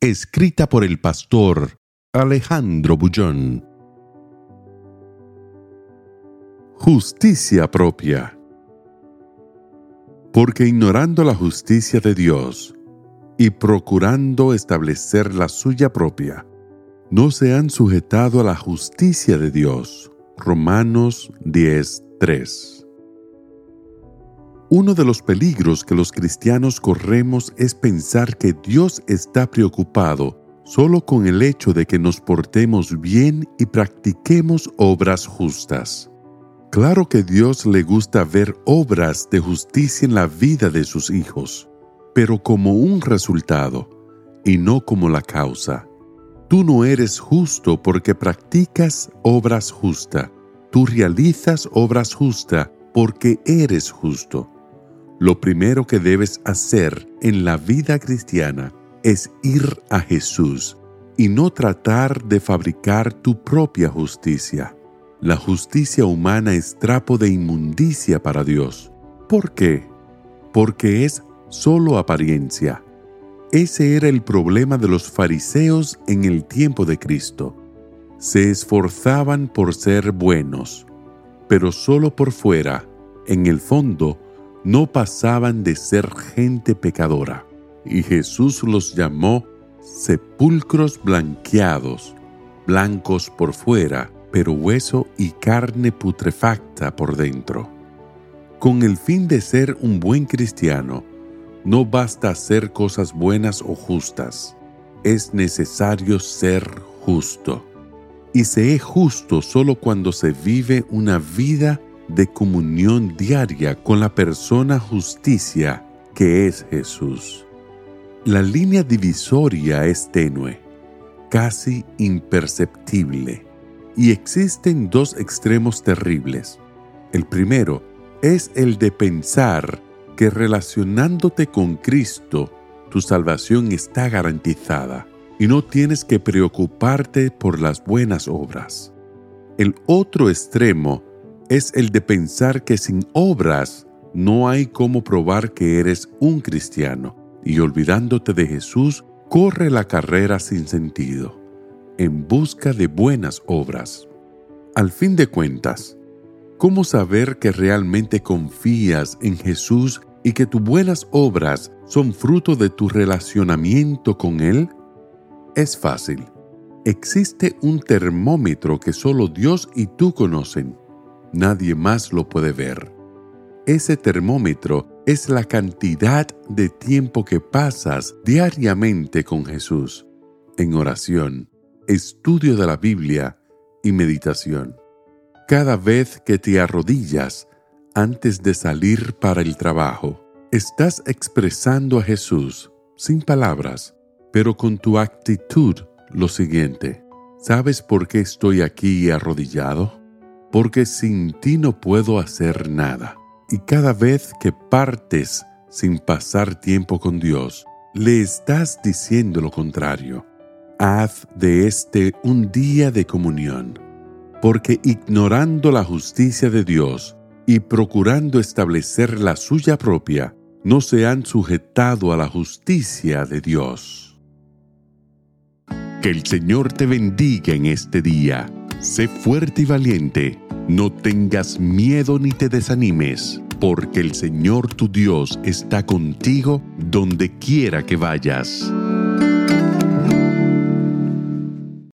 Escrita por el pastor Alejandro Bullón. Justicia propia. Porque ignorando la justicia de Dios y procurando establecer la suya propia, no se han sujetado a la justicia de Dios. Romanos 10:3 uno de los peligros que los cristianos corremos es pensar que Dios está preocupado solo con el hecho de que nos portemos bien y practiquemos obras justas. Claro que Dios le gusta ver obras de justicia en la vida de sus hijos, pero como un resultado y no como la causa. Tú no eres justo porque practicas obras justas. Tú realizas obras justas porque eres justo. Lo primero que debes hacer en la vida cristiana es ir a Jesús y no tratar de fabricar tu propia justicia. La justicia humana es trapo de inmundicia para Dios. ¿Por qué? Porque es solo apariencia. Ese era el problema de los fariseos en el tiempo de Cristo. Se esforzaban por ser buenos, pero solo por fuera, en el fondo, no pasaban de ser gente pecadora, y Jesús los llamó sepulcros blanqueados, blancos por fuera, pero hueso y carne putrefacta por dentro. Con el fin de ser un buen cristiano, no basta hacer cosas buenas o justas, es necesario ser justo. Y se es justo solo cuando se vive una vida de comunión diaria con la persona justicia que es Jesús. La línea divisoria es tenue, casi imperceptible, y existen dos extremos terribles. El primero es el de pensar que relacionándote con Cristo, tu salvación está garantizada y no tienes que preocuparte por las buenas obras. El otro extremo es el de pensar que sin obras no hay cómo probar que eres un cristiano y olvidándote de Jesús, corre la carrera sin sentido, en busca de buenas obras. Al fin de cuentas, ¿cómo saber que realmente confías en Jesús y que tus buenas obras son fruto de tu relacionamiento con Él? Es fácil. Existe un termómetro que solo Dios y tú conocen nadie más lo puede ver. Ese termómetro es la cantidad de tiempo que pasas diariamente con Jesús, en oración, estudio de la Biblia y meditación. Cada vez que te arrodillas antes de salir para el trabajo, estás expresando a Jesús sin palabras, pero con tu actitud lo siguiente. ¿Sabes por qué estoy aquí arrodillado? Porque sin ti no puedo hacer nada. Y cada vez que partes sin pasar tiempo con Dios, le estás diciendo lo contrario. Haz de este un día de comunión, porque ignorando la justicia de Dios y procurando establecer la suya propia, no se han sujetado a la justicia de Dios. Que el Señor te bendiga en este día Sé fuerte y valiente, no tengas miedo ni te desanimes, porque el Señor tu Dios está contigo donde quiera que vayas.